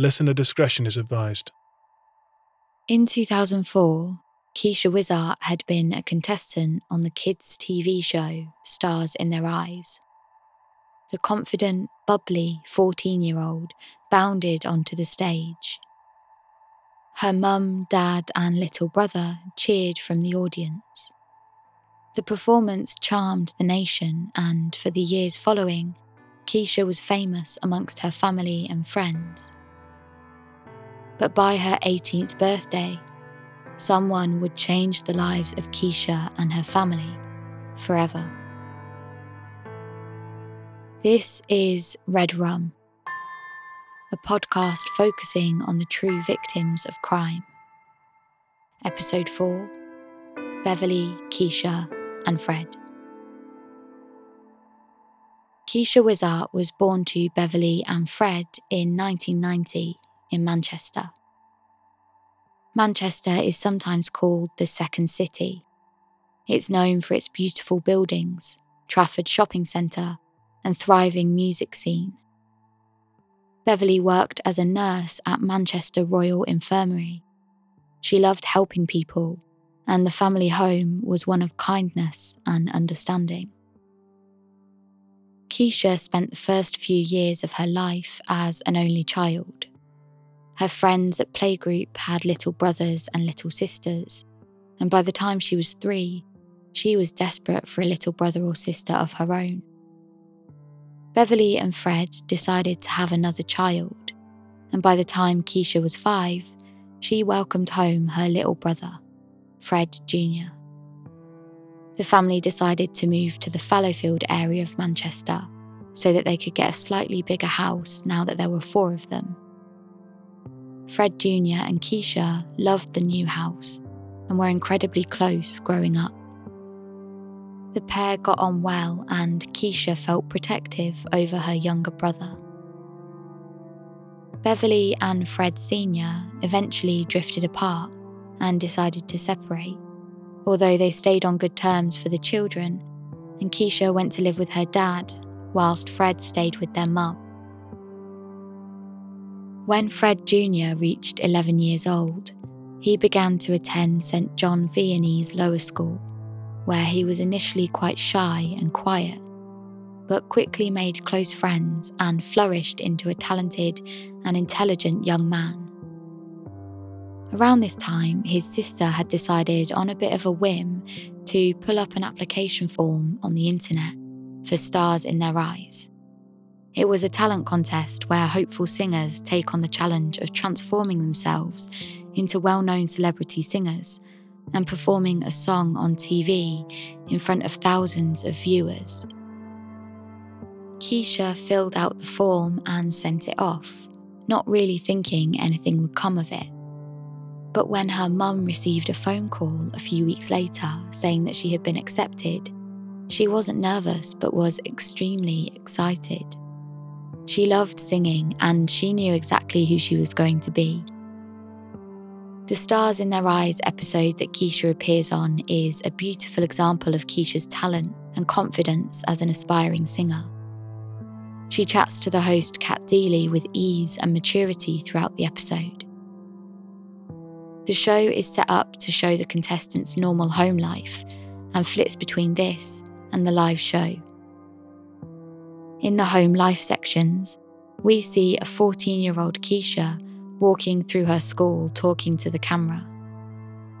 Listener discretion is advised. In 2004, Kesha Wizzart had been a contestant on the kids' TV show Stars in Their Eyes. The confident, bubbly 14 year old bounded onto the stage. Her mum, dad, and little brother cheered from the audience. The performance charmed the nation, and for the years following, Kesha was famous amongst her family and friends. But by her 18th birthday, someone would change the lives of Kesha and her family forever. This is Red Rum, a podcast focusing on the true victims of crime. Episode 4 Beverley, Kesha, and Fred. Kesha Wizzart was born to Beverley and Fred in 1990 in Manchester. Manchester is sometimes called the Second City. It's known for its beautiful buildings, Trafford Shopping Centre, and thriving music scene. Beverley worked as a nurse at Manchester Royal Infirmary. She loved helping people, and the family home was one of kindness and understanding. Kesha spent the first few years of her life as an only child. Her friends at playgroup had little brothers and little sisters, and by the time she was three, she was desperate for a little brother or sister of her own. Beverley and Fred decided to have another child, and by the time Kesha was five, she welcomed home her little brother, Fred Jr. The family decided to move to the Fallowfield area of Manchester so that they could get a slightly bigger house now that there were four of them. Fred Jr. and Kesha loved the new house and were incredibly close growing up. The pair got on well, and Kesha felt protective over her younger brother. Beverley and Fred Sr. eventually drifted apart and decided to separate, although they stayed on good terms for the children, and Kesha went to live with her dad, whilst Fred stayed with their mum. When Fred Jr. reached 11 years old, he began to attend St John Vianney's lower school, where he was initially quite shy and quiet, but quickly made close friends and flourished into a talented and intelligent young man. Around this time, his sister had decided on a bit of a whim to pull up an application form on the internet for stars in their eyes. It was a talent contest where hopeful singers take on the challenge of transforming themselves into well known celebrity singers and performing a song on TV in front of thousands of viewers. Kesha filled out the form and sent it off, not really thinking anything would come of it. But when her mum received a phone call a few weeks later saying that she had been accepted, she wasn't nervous but was extremely excited. She loved singing and she knew exactly who she was going to be. The Stars in Their Eyes episode that Kesha appears on is a beautiful example of Kesha's talent and confidence as an aspiring singer. She chats to the host Cat Deeley with ease and maturity throughout the episode. The show is set up to show the contestants' normal home life and flits between this and the live show. In the home life sections, we see a 14 year old Kesha walking through her school talking to the camera.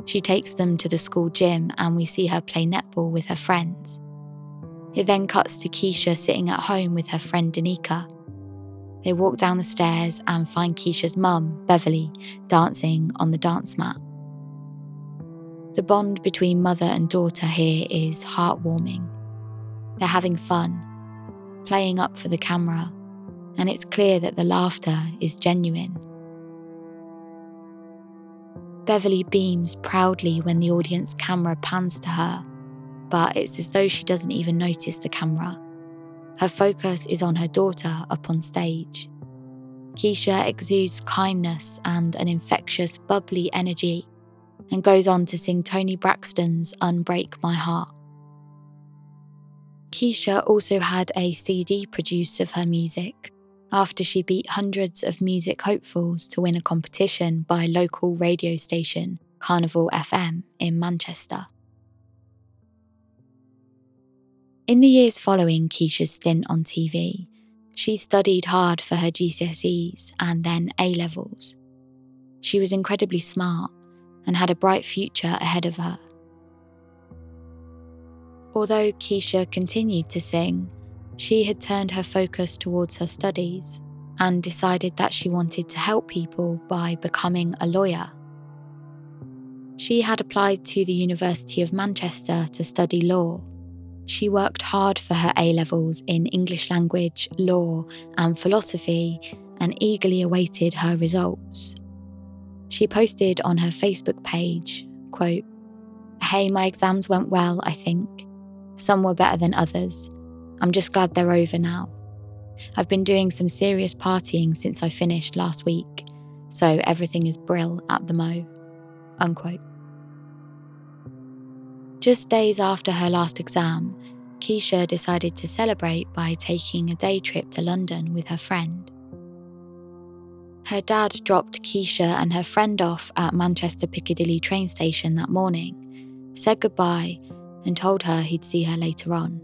She takes them to the school gym and we see her play netball with her friends. It then cuts to Kesha sitting at home with her friend Danica. They walk down the stairs and find Kesha's mum, Beverley, dancing on the dance mat. The bond between mother and daughter here is heartwarming. They're having fun, playing up for the camera, and it's clear that the laughter is genuine. Beverley beams proudly when the audience camera pans to her, but it's as though she doesn't even notice the camera. Her focus is on her daughter up on stage. Kesha exudes kindness and an infectious, bubbly energy and goes on to sing Toni Braxton's Unbreak My Heart. Kesha also had a CD produced of her music after she beat hundreds of music hopefuls to win a competition by local radio station Carnival FM in Manchester. In the years following Kesha's stint on TV, she studied hard for her GCSEs and then A levels. She was incredibly smart and had a bright future ahead of her. Although Kesha continued to sing, she had turned her focus towards her studies and decided that she wanted to help people by becoming a lawyer. She had applied to the University of Manchester to study law she worked hard for her A levels in English language, law, and philosophy and eagerly awaited her results. She posted on her Facebook page, quote, Hey, my exams went well, I think. Some were better than others. I'm just glad they're over now. I've been doing some serious partying since I finished last week, so everything is brill at the mo. Unquote. Just days after her last exam, Kesha decided to celebrate by taking a day trip to London with her friend. Her dad dropped Kesha and her friend off at Manchester Piccadilly train station that morning, said goodbye, and told her he'd see her later on.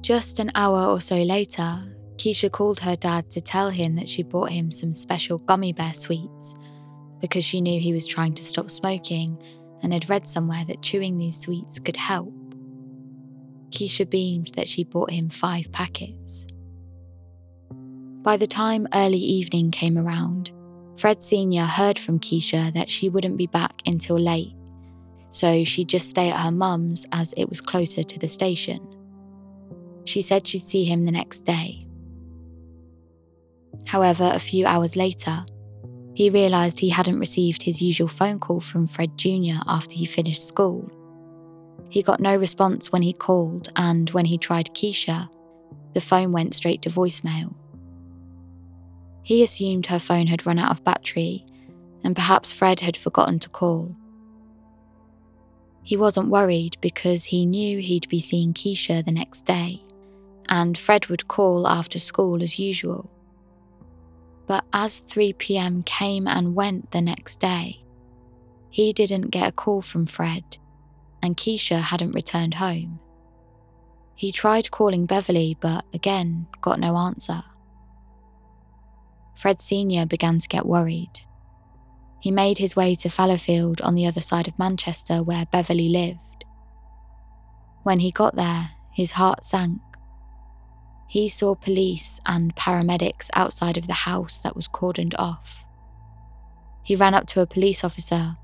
Just an hour or so later, Kesha called her dad to tell him that she bought him some special gummy bear sweets because she knew he was trying to stop smoking and had read somewhere that chewing these sweets could help. Kesha beamed that she bought him five packets. By the time early evening came around, Fred Sr. heard from Kesha that she wouldn't be back until late, so she'd just stay at her mum's as it was closer to the station. She said she'd see him the next day. However, a few hours later, he realised he hadn't received his usual phone call from Fred Jr. after he finished school. He got no response when he called, and when he tried Kesha, the phone went straight to voicemail. He assumed her phone had run out of battery, and perhaps Fred had forgotten to call. He wasn't worried because he knew he'd be seeing Kesha the next day, and Fred would call after school as usual. But as 3 pm came and went the next day, he didn't get a call from Fred, and Kesha hadn't returned home. He tried calling Beverley, but again got no answer. Fred Sr. began to get worried. He made his way to Fallowfield on the other side of Manchester where Beverley lived. When he got there, his heart sank he saw police and paramedics outside of the house that was cordoned off. He ran up to a police officer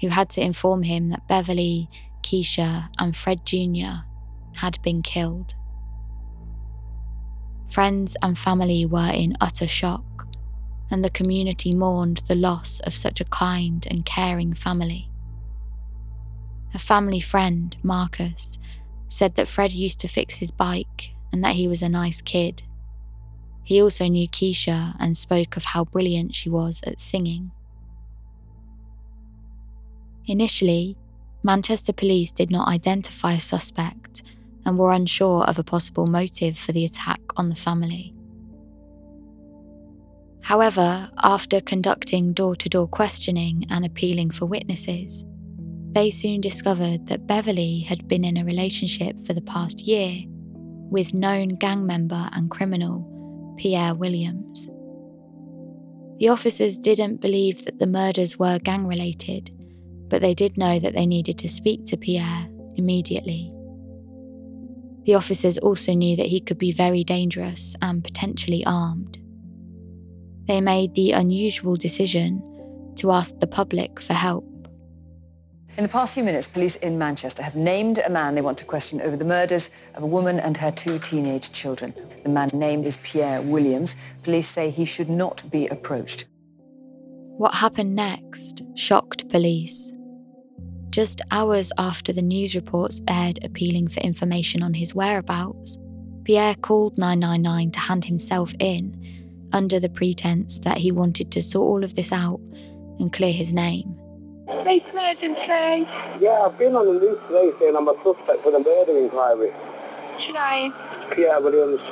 who had to inform him that Beverley, Kesha, and Fred Jr. had been killed. Friends and family were in utter shock, and the community mourned the loss of such a kind and caring family. A family friend, Marcus, said that Fred used to fix his bike and that he was a nice kid. He also knew Kesha and spoke of how brilliant she was at singing. Initially, Manchester police did not identify a suspect and were unsure of a possible motive for the attack on the family. However, after conducting door to door questioning and appealing for witnesses, they soon discovered that Beverley had been in a relationship for the past year with known gang member and criminal Pierre Williams. The officers didn't believe that the murders were gang related, but they did know that they needed to speak to Pierre immediately. The officers also knew that he could be very dangerous and potentially armed. They made the unusual decision to ask the public for help. In the past few minutes, police in Manchester have named a man they want to question over the murders of a woman and her two teenage children. The man named is Pierre Williams. Police say he should not be approached. What happened next shocked police. Just hours after the news reports aired appealing for information on his whereabouts, Pierre called 999 to hand himself in under the pretense that he wanted to sort all of this out and clear his name. Police emergency. Yeah, I've been on the news today saying I'm a suspect for the murder inquiry. Should I? Pierre Williams.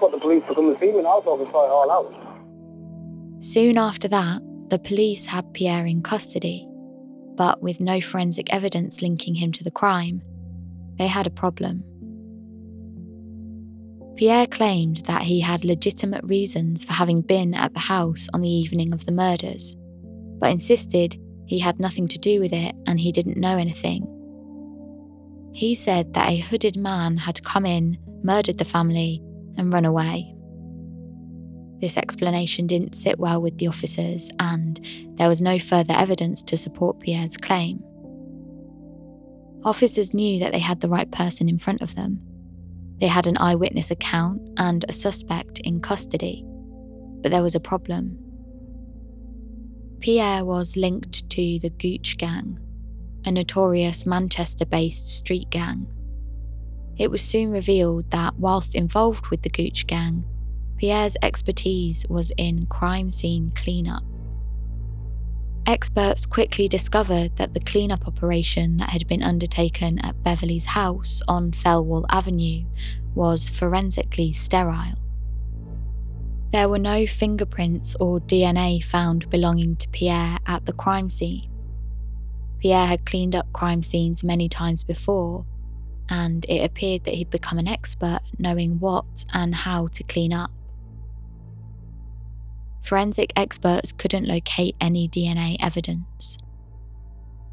What the police to come and see me now so I can sort it all out. Soon after that, the police had Pierre in custody, but with no forensic evidence linking him to the crime, they had a problem. Pierre claimed that he had legitimate reasons for having been at the house on the evening of the murders, but insisted he had nothing to do with it and he didn't know anything. He said that a hooded man had come in, murdered the family, and run away. This explanation didn't sit well with the officers, and there was no further evidence to support Pierre's claim. Officers knew that they had the right person in front of them. They had an eyewitness account and a suspect in custody, but there was a problem. Pierre was linked to the Gooch Gang, a notorious Manchester based street gang. It was soon revealed that, whilst involved with the Gooch Gang, Pierre's expertise was in crime scene cleanup. Experts quickly discovered that the cleanup operation that had been undertaken at Beverley's house on Thelwall Avenue was forensically sterile. There were no fingerprints or DNA found belonging to Pierre at the crime scene. Pierre had cleaned up crime scenes many times before, and it appeared that he'd become an expert knowing what and how to clean up. Forensic experts couldn't locate any DNA evidence.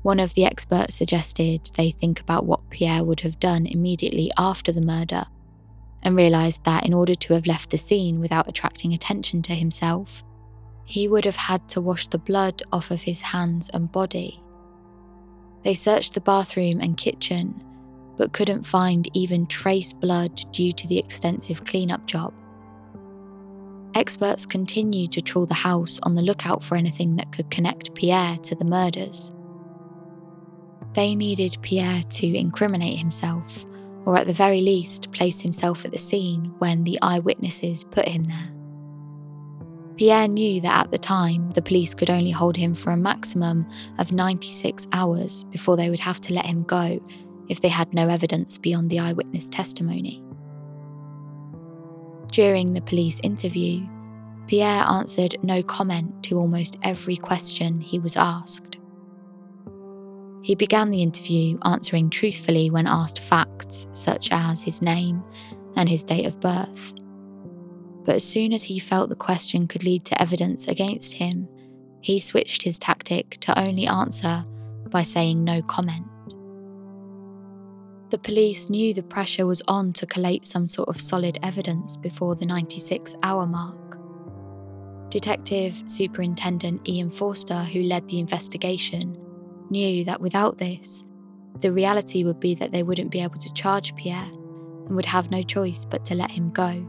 One of the experts suggested they think about what Pierre would have done immediately after the murder and realised that in order to have left the scene without attracting attention to himself, he would have had to wash the blood off of his hands and body. They searched the bathroom and kitchen, but couldn't find even trace blood due to the extensive cleanup job. Experts continued to trawl the house on the lookout for anything that could connect Pierre to the murders. They needed Pierre to incriminate himself, or at the very least, place himself at the scene when the eyewitnesses put him there. Pierre knew that at the time, the police could only hold him for a maximum of 96 hours before they would have to let him go if they had no evidence beyond the eyewitness testimony. During the police interview, Pierre answered no comment to almost every question he was asked. He began the interview answering truthfully when asked facts such as his name and his date of birth. But as soon as he felt the question could lead to evidence against him, he switched his tactic to only answer by saying no comment. The police knew the pressure was on to collate some sort of solid evidence before the 96 hour mark. Detective Superintendent Ian Forster, who led the investigation, knew that without this, the reality would be that they wouldn't be able to charge Pierre and would have no choice but to let him go.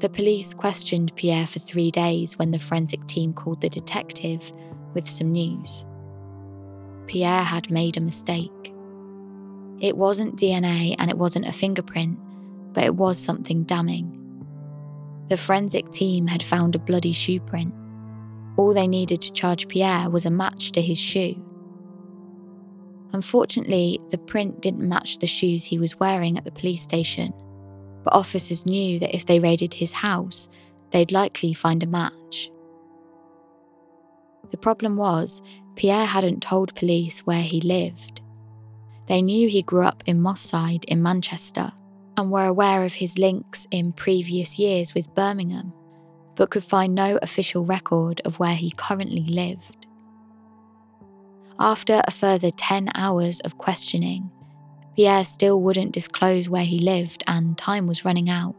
The police questioned Pierre for three days when the forensic team called the detective with some news. Pierre had made a mistake. It wasn't DNA and it wasn't a fingerprint, but it was something damning. The forensic team had found a bloody shoe print. All they needed to charge Pierre was a match to his shoe. Unfortunately, the print didn't match the shoes he was wearing at the police station, but officers knew that if they raided his house, they'd likely find a match. The problem was, Pierre hadn't told police where he lived. They knew he grew up in Moss Side in Manchester and were aware of his links in previous years with Birmingham, but could find no official record of where he currently lived. After a further 10 hours of questioning, Pierre still wouldn't disclose where he lived and time was running out.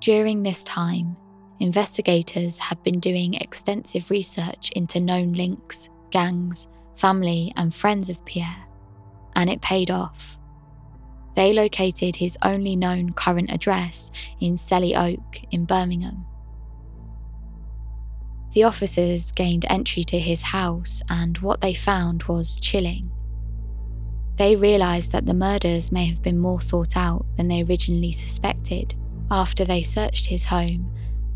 During this time, investigators have been doing extensive research into known links, gangs, family, and friends of Pierre, and it paid off. they located his only known current address in Selly Oak in Birmingham. The officers gained entry to his house, and what they found was chilling. They realised that the murders may have been more thought out than they originally suspected after they searched his home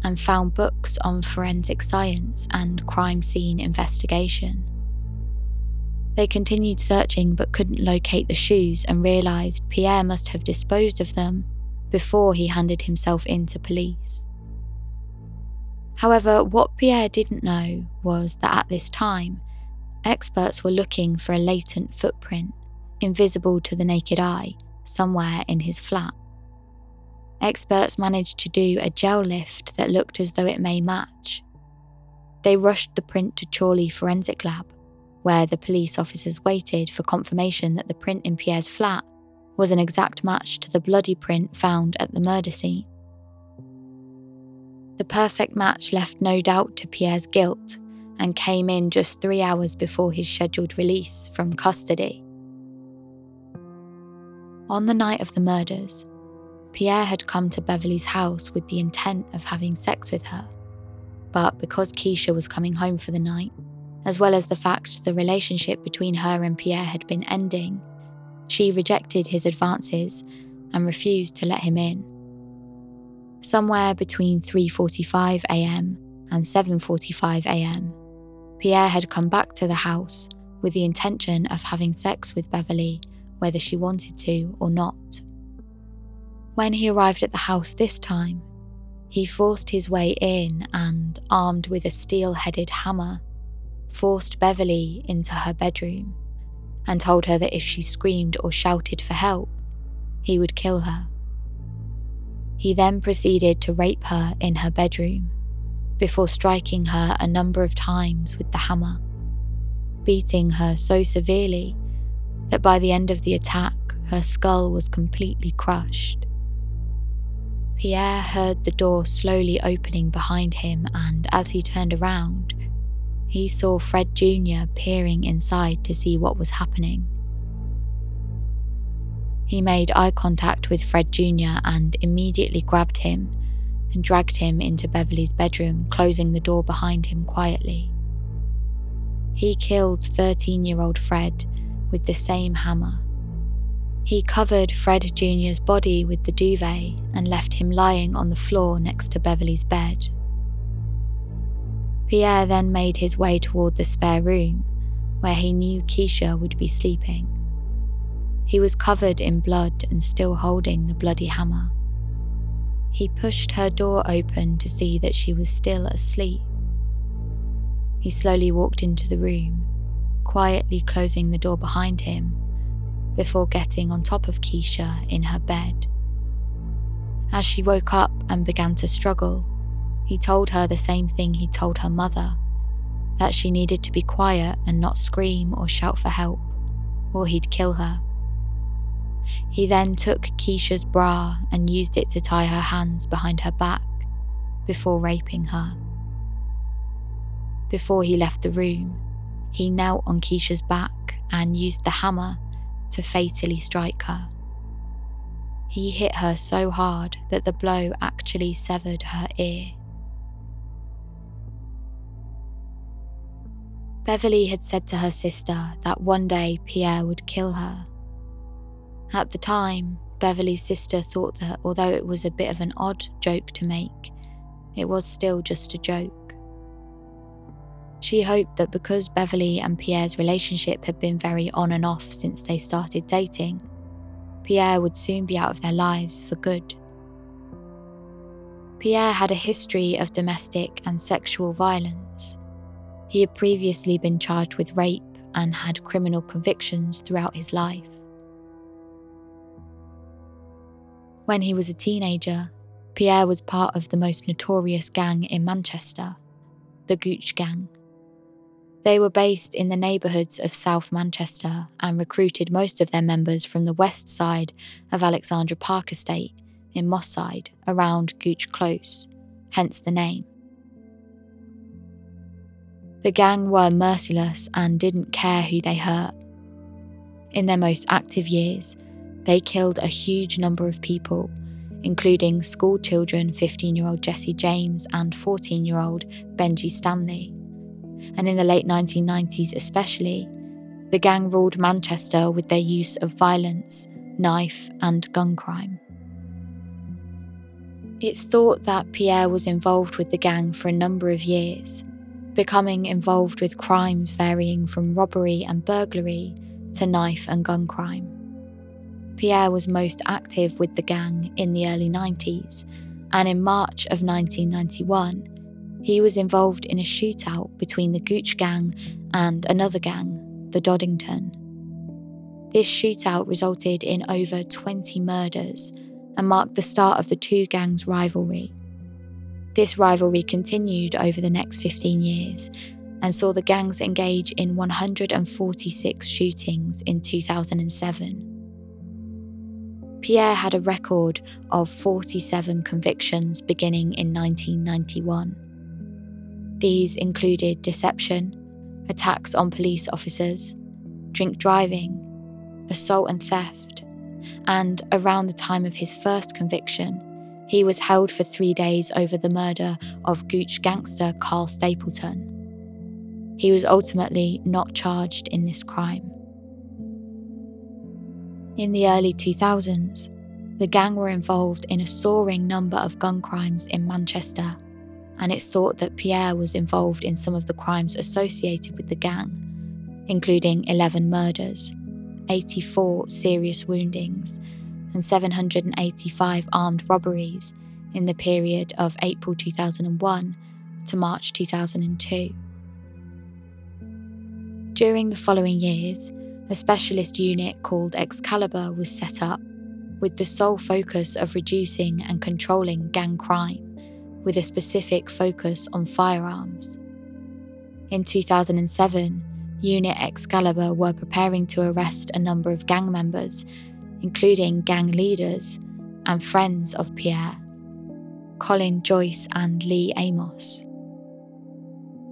and found books on forensic science and crime scene investigation. They continued searching but couldn't locate the shoes and realised Pierre must have disposed of them before he handed himself in to police. However, what Pierre didn't know was that at this time, experts were looking for a latent footprint, invisible to the naked eye, somewhere in his flat. Experts managed to do a gel lift that looked as though it may match. They rushed the print to Chorley Forensic Lab, where the police officers waited for confirmation that the print in Pierre's flat was an exact match to the bloody print found at the murder scene. The perfect match left no doubt to Pierre's guilt and came in just three hours before his scheduled release from custody. On the night of the murders, Pierre had come to Beverley's house with the intent of having sex with her. But because Kesha was coming home for the night, as well as the fact the relationship between her and Pierre had been ending, she rejected his advances and refused to let him in. Somewhere between 3:45 a.m. and 7:45 a.m., Pierre had come back to the house with the intention of having sex with Beverley whether she wanted to or not. When he arrived at the house this time, he forced his way in and, armed with a steel headed hammer, forced Beverley into her bedroom and told her that if she screamed or shouted for help, he would kill her. He then proceeded to rape her in her bedroom before striking her a number of times with the hammer, beating her so severely that by the end of the attack, her skull was completely crushed. Pierre heard the door slowly opening behind him, and as he turned around, he saw Fred Jr. peering inside to see what was happening. He made eye contact with Fred Jr. and immediately grabbed him and dragged him into Beverley's bedroom, closing the door behind him quietly. He killed 13 year old Fred with the same hammer. He covered Fred Jr.'s body with the duvet and left him lying on the floor next to Beverley's bed. Pierre then made his way toward the spare room, where he knew Kesha would be sleeping. He was covered in blood and still holding the bloody hammer. He pushed her door open to see that she was still asleep. He slowly walked into the room, quietly closing the door behind him, before getting on top of Kesha in her bed. As she woke up and began to struggle, he told her the same thing he told her mother that she needed to be quiet and not scream or shout for help, or he'd kill her. He then took Kesha's bra and used it to tie her hands behind her back before raping her. Before he left the room, he knelt on Kesha's back and used the hammer to fatally strike her. He hit her so hard that the blow actually severed her ear. Beverley had said to her sister that one day Pierre would kill her. At the time, Beverley's sister thought that although it was a bit of an odd joke to make, it was still just a joke. She hoped that because Beverley and Pierre's relationship had been very on and off since they started dating, Pierre would soon be out of their lives for good. Pierre had a history of domestic and sexual violence he had previously been charged with rape and had criminal convictions throughout his life. When he was a teenager, Pierre was part of the most notorious gang in Manchester, the Gooch Gang. They were based in the neighbourhoods of South Manchester and recruited most of their members from the west side of Alexandra Park Estate in Moss Side around Gooch Close, hence the name. The gang were merciless and didn't care who they hurt. In their most active years, They killed a huge number of people, including school children 15 year old Jesse James and 14 year old Benji Stanley. And in the late 1990s, especially, the gang ruled Manchester with their use of violence, knife, and gun crime. It's thought that Pierre was involved with the gang for a number of years, becoming involved with crimes varying from robbery and burglary to knife and gun crime. Pierre was most active with the gang in the early 90s, and in March of 1991, he was involved in a shootout between the Gooch gang and another gang, the Doddington. This shootout resulted in over 20 murders and marked the start of the two gangs' rivalry. This rivalry continued over the next 15 years and saw the gangs engage in 146 shootings in 2007. Pierre had a record of 47 convictions beginning in 1991. These included deception, attacks on police officers, drink driving, assault and theft, and around the time of his first conviction, he was held for three days over the murder of Gooch gangster Carl Stapleton. He was ultimately not charged in this crime. In the early 2000s, the gang were involved in a soaring number of gun crimes in Manchester, and it's thought that Pierre was involved in some of the crimes associated with the gang, including 11 murders, 84 serious woundings, and 785 armed robberies in the period of April 2001 to March 2002. During the following years, a specialist unit called Excalibur was set up with the sole focus of reducing and controlling gang crime, with a specific focus on firearms. In 2007, Unit Excalibur were preparing to arrest a number of gang members, including gang leaders and friends of Pierre, Colin Joyce and Lee Amos.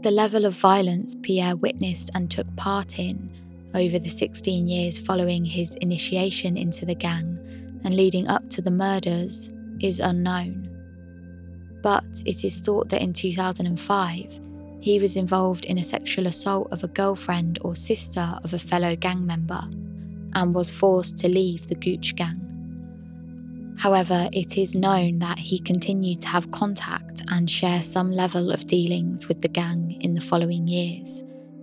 The level of violence Pierre witnessed and took part in over the 16 years following his initiation into the gang and leading up to the murders is unknown. But it is thought that in 2005, he was involved in a sexual assault of a girlfriend or sister of a fellow gang member and was forced to leave the Gooch gang. However, it is known that he continued to have contact and share some level of dealings with the gang in the following years,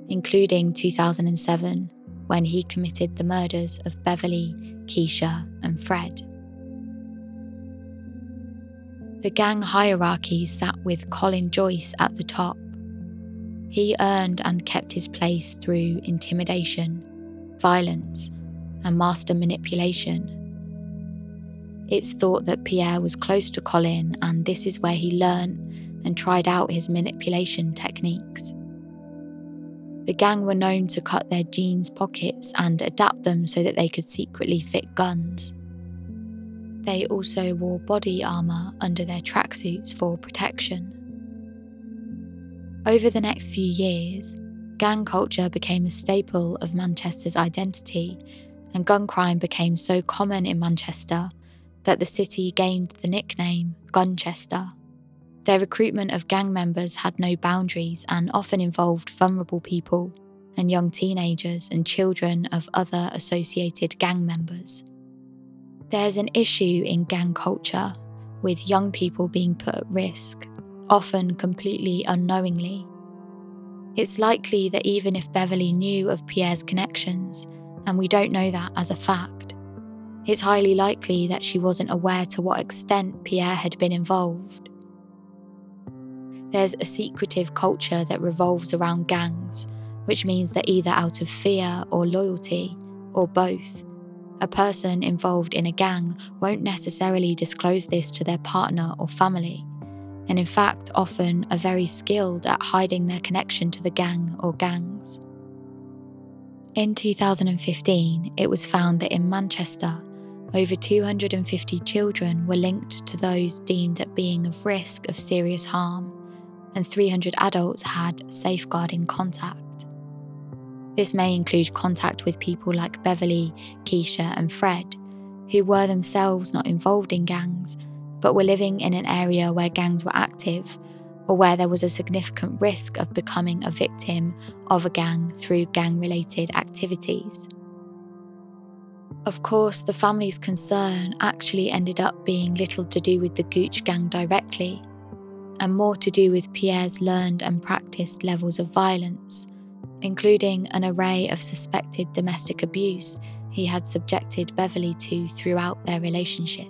including 2007 when he committed the murders of Beverley, Kesha, and Fred. The gang hierarchy sat with Colin Joyce at the top, he earned and kept his place through intimidation, violence, and master manipulation. It's thought that Pierre was close to Colin, and this is where he learned and tried out his manipulation techniques. The gang were known to cut their jeans pockets and adapt them so that they could secretly fit guns. They also wore body armour under their tracksuits for protection. Over the next few years, gang culture became a staple of Manchester's identity, and gun crime became so common in Manchester that the city gained the nickname Gunchester. Their recruitment of gang members had no boundaries and often involved vulnerable people and young teenagers and children of other associated gang members. There's an issue in gang culture with young people being put at risk often completely unknowingly. It's likely that even if Beverley knew of Pierre's connections, and we don't know that as a fact, it's highly likely that she wasn't aware to what extent Pierre had been involved. There's a secretive culture that revolves around gangs, which means that either out of fear or loyalty, or both, a person involved in a gang won't necessarily disclose this to their partner or family and in fact often are very skilled at hiding their connection to the gang or gangs. In 2015, it was found that in Manchester, over 250 children were linked to those deemed at being of risk of serious harm, and 300 adults had safeguarding contact. This may include contact with people like Beverley, Kesha, and Fred, who were themselves not involved in gangs, but were living in an area where gangs were active or where there was a significant risk of becoming a victim of a gang through gang related activities. Of course, the family's concern actually ended up being little to do with the Gooch gang directly, and more to do with Pierre's learned and practiced levels of violence, including an array of suspected domestic abuse he had subjected Beverley to throughout their relationship.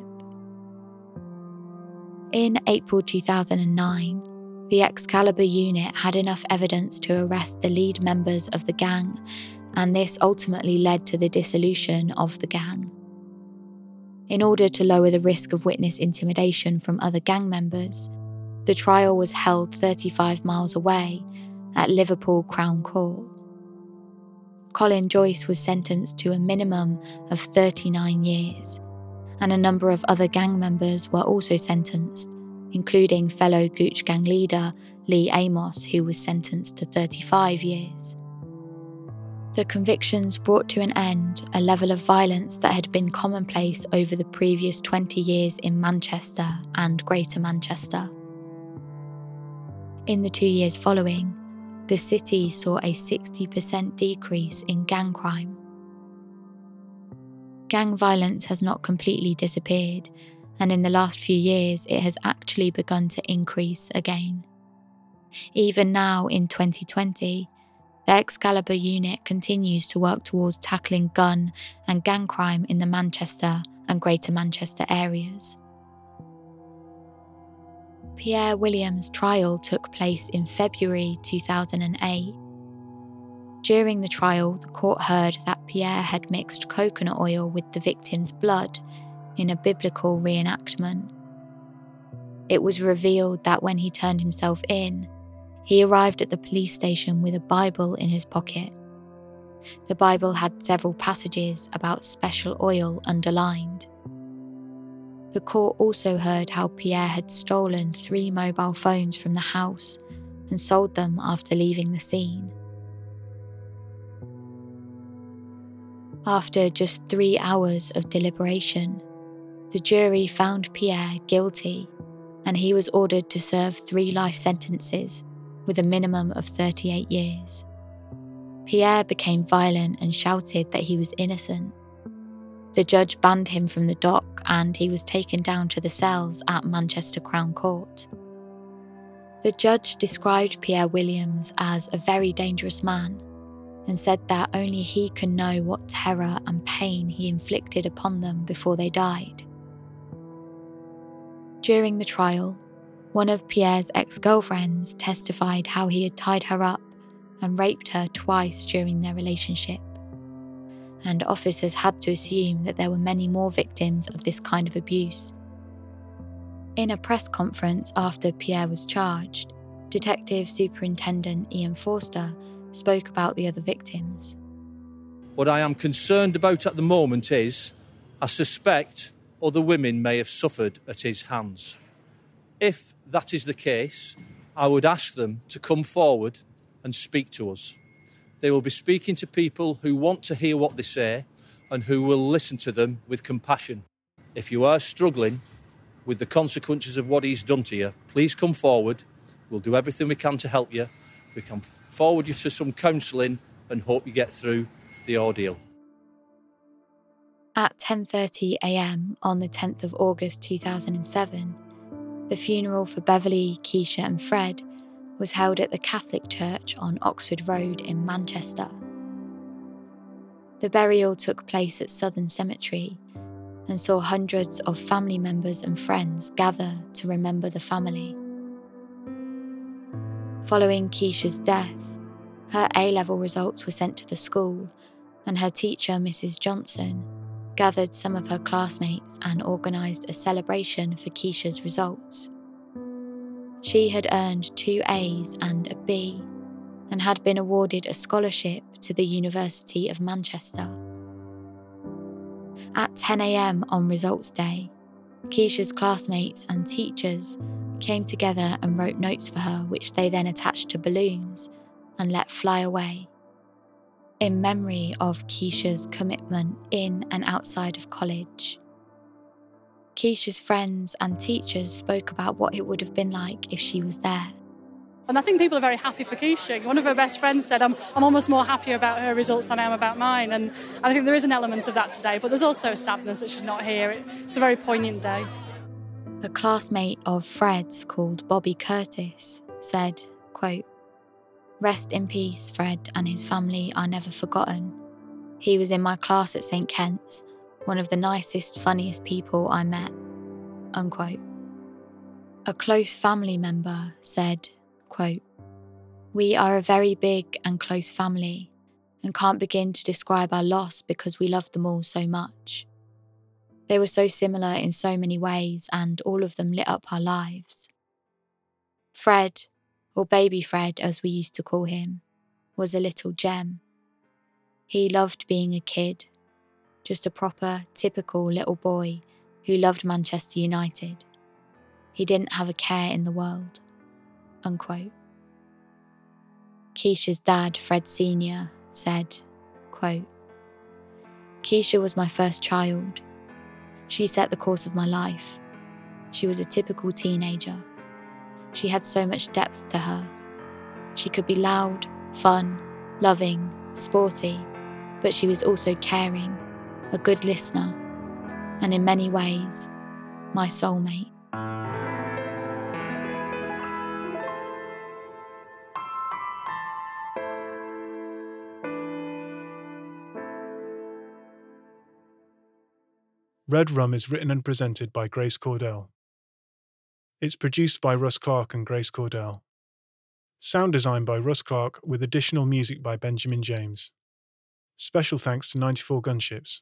In April 2009, the Excalibur unit had enough evidence to arrest the lead members of the gang, and this ultimately led to the dissolution of the gang. In order to lower the risk of witness intimidation from other gang members, the trial was held 35 miles away at Liverpool Crown Court. Colin Joyce was sentenced to a minimum of 39 years, and a number of other gang members were also sentenced, including fellow Gooch gang leader Lee Amos, who was sentenced to 35 years. The convictions brought to an end a level of violence that had been commonplace over the previous 20 years in Manchester and Greater Manchester. In the two years following, the city saw a 60% decrease in gang crime. Gang violence has not completely disappeared, and in the last few years it has actually begun to increase again. Even now in 2020, the Excalibur unit continues to work towards tackling gun and gang crime in the Manchester and Greater Manchester areas. Pierre Williams' trial took place in February 2008. During the trial, the court heard that Pierre had mixed coconut oil with the victim's blood in a biblical reenactment. It was revealed that when he turned himself in, he arrived at the police station with a Bible in his pocket. The Bible had several passages about special oil underlined. The court also heard how Pierre had stolen three mobile phones from the house and sold them after leaving the scene. After just three hours of deliberation, the jury found Pierre guilty and he was ordered to serve three life sentences with a minimum of 38 years. Pierre became violent and shouted that he was innocent. The judge banned him from the dock and he was taken down to the cells at Manchester Crown Court. The judge described Pierre Williams as a very dangerous man and said that only he can know what terror and pain he inflicted upon them before they died. During the trial, one of Pierre's ex girlfriends testified how he had tied her up and raped her twice during their relationship and officers had to assume that there were many more victims of this kind of abuse. In a press conference after Pierre was charged, Detective Superintendent Ian Forster spoke about the other victims. What I am concerned about at the moment is I suspect other women may have suffered at his hands. If that is the case, I would ask them to come forward and speak to us. They will be speaking to people who want to hear what they say and who will listen to them with compassion. If you are struggling with the consequences of what he's done to you, please come forward. We'll do everything we can to help you. We can forward you to some counselling and hope you get through the ordeal. At 10:30 a.m. on the 10th of August 2007, the funeral for Beverley, Kesha and Fred was held at the Catholic Church on Oxford Road in Manchester. The burial took place at Southern Cemetery and saw hundreds of family members and friends gather to remember the family. Following Kesha's death, her A level results were sent to the school, and her teacher, Mrs. Johnson, gathered some of her classmates and organised a celebration for Kesha's results. She had earned two A's and a B and had been awarded a scholarship to the University of Manchester. At 10am on results day, Kesha's classmates and teachers came together and wrote notes for her, which they then attached to balloons and let fly away. In memory of Kesha's commitment in and outside of college Kesha's friends and teachers spoke about what it would have been like if she was there. And I think people are very happy for Kesha. One of her best friends said, I'm, I'm almost more happy about her results than I am about mine. And, and I think there is an element of that today, but there's also a sadness that she's not here. It's a very poignant day. A classmate of Fred's called Bobby Curtis said, quote, Rest in peace, Fred and his family are never forgotten. He was in my class at St. Kent's, one of the nicest, funniest people I met. Unquote. A close family member said, quote, We are a very big and close family and can't begin to describe our loss because we love them all so much. They were so similar in so many ways, and all of them lit up our lives. Fred, or Baby Fred as we used to call him, was a little gem. He loved being a kid, just a proper, typical little boy who loved Manchester United. He didn't have a care in the world. Unquote. Kesha's dad, Fred Sr., said, quote, Kesha was my first child she set the course of my life. She was a typical teenager. She had so much depth to her. She could be loud, fun, loving, sporty, but she was also caring, a good listener, and in many ways, my soulmate. Red Rum is written and presented by Grace Cordell. It's produced by Russ Clark and Grace Cordell. Sound design by Russ Clark with additional music by Benjamin James. Special thanks to 94 Gunships.